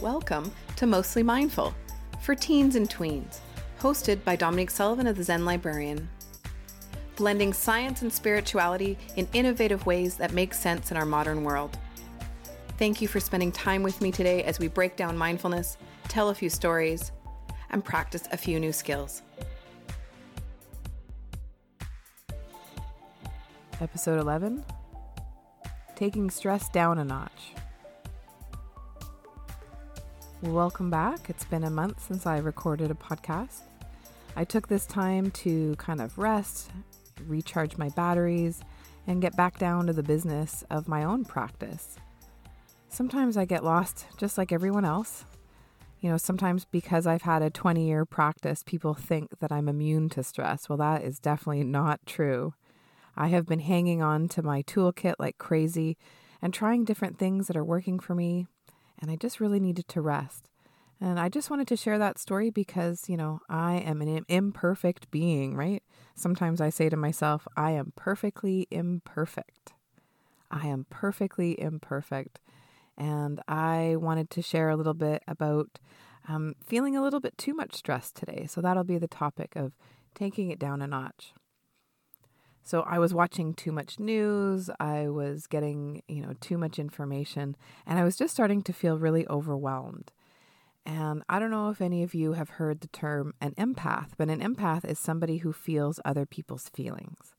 Welcome to Mostly Mindful for teens and tweens, hosted by Dominique Sullivan of the Zen Librarian. Blending science and spirituality in innovative ways that make sense in our modern world. Thank you for spending time with me today as we break down mindfulness, tell a few stories, and practice a few new skills. Episode 11 Taking Stress Down a Notch. Welcome back. It's been a month since I recorded a podcast. I took this time to kind of rest, recharge my batteries, and get back down to the business of my own practice. Sometimes I get lost just like everyone else. You know, sometimes because I've had a 20 year practice, people think that I'm immune to stress. Well, that is definitely not true. I have been hanging on to my toolkit like crazy and trying different things that are working for me and I just really needed to rest. And I just wanted to share that story because, you know, I am an imperfect being, right? Sometimes I say to myself, I am perfectly imperfect. I am perfectly imperfect. And I wanted to share a little bit about um, feeling a little bit too much stress today. So that'll be the topic of taking it down a notch. So I was watching too much news, I was getting, you know, too much information, and I was just starting to feel really overwhelmed. And I don't know if any of you have heard the term an empath, but an empath is somebody who feels other people's feelings.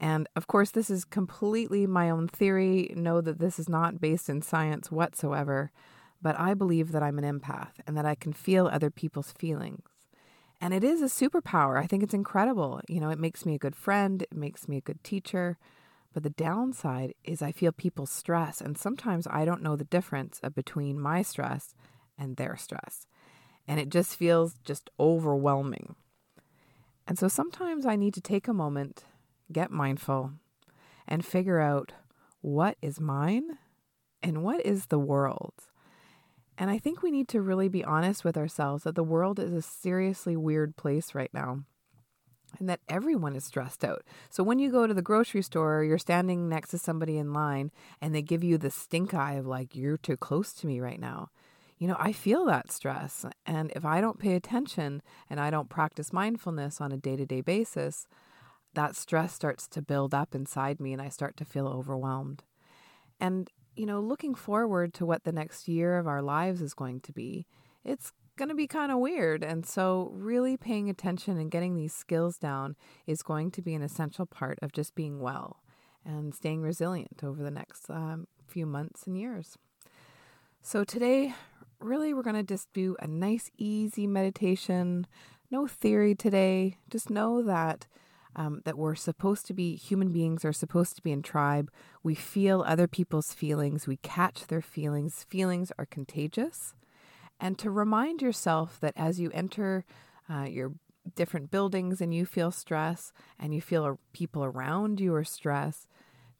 And of course, this is completely my own theory. Know that this is not based in science whatsoever, but I believe that I'm an empath and that I can feel other people's feelings. And it is a superpower. I think it's incredible. You know, it makes me a good friend, it makes me a good teacher. But the downside is I feel people's stress, and sometimes I don't know the difference uh, between my stress and their stress. And it just feels just overwhelming. And so sometimes I need to take a moment, get mindful, and figure out what is mine and what is the world's. And I think we need to really be honest with ourselves that the world is a seriously weird place right now and that everyone is stressed out. So when you go to the grocery store, you're standing next to somebody in line and they give you the stink eye of like, you're too close to me right now. You know, I feel that stress. And if I don't pay attention and I don't practice mindfulness on a day to day basis, that stress starts to build up inside me and I start to feel overwhelmed. And you know, looking forward to what the next year of our lives is going to be, it's going to be kind of weird. And so, really paying attention and getting these skills down is going to be an essential part of just being well and staying resilient over the next um, few months and years. So, today, really, we're going to just do a nice, easy meditation. No theory today. Just know that um, that we're supposed to be human beings are supposed to be in tribe. We feel other people's feelings, we catch their feelings. Feelings are contagious. And to remind yourself that as you enter uh, your different buildings and you feel stress and you feel people around you are stressed,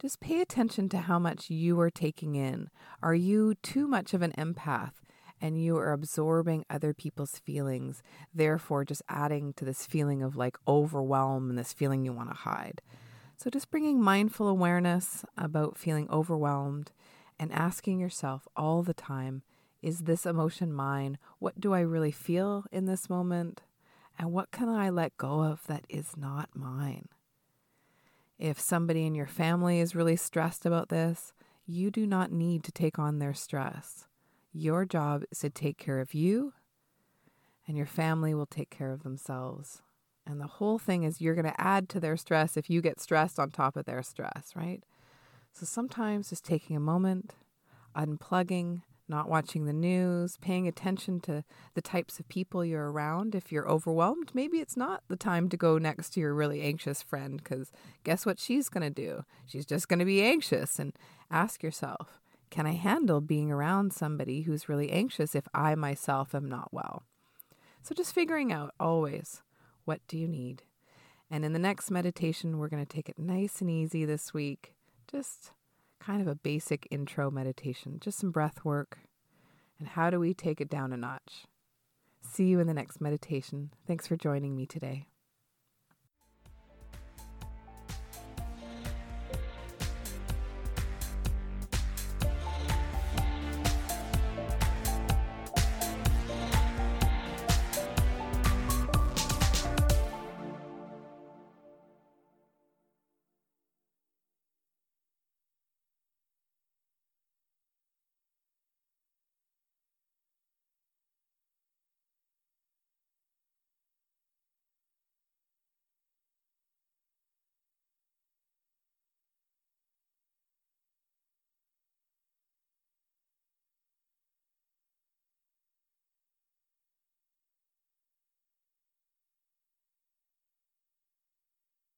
just pay attention to how much you are taking in. Are you too much of an empath? And you are absorbing other people's feelings, therefore, just adding to this feeling of like overwhelm and this feeling you want to hide. So, just bringing mindful awareness about feeling overwhelmed and asking yourself all the time is this emotion mine? What do I really feel in this moment? And what can I let go of that is not mine? If somebody in your family is really stressed about this, you do not need to take on their stress. Your job is to take care of you, and your family will take care of themselves. And the whole thing is you're going to add to their stress if you get stressed on top of their stress, right? So sometimes just taking a moment, unplugging, not watching the news, paying attention to the types of people you're around. If you're overwhelmed, maybe it's not the time to go next to your really anxious friend because guess what she's going to do? She's just going to be anxious. And ask yourself, can I handle being around somebody who's really anxious if I myself am not well? So just figuring out always what do you need? And in the next meditation, we're going to take it nice and easy this week. Just kind of a basic intro meditation, just some breath work. And how do we take it down a notch? See you in the next meditation. Thanks for joining me today.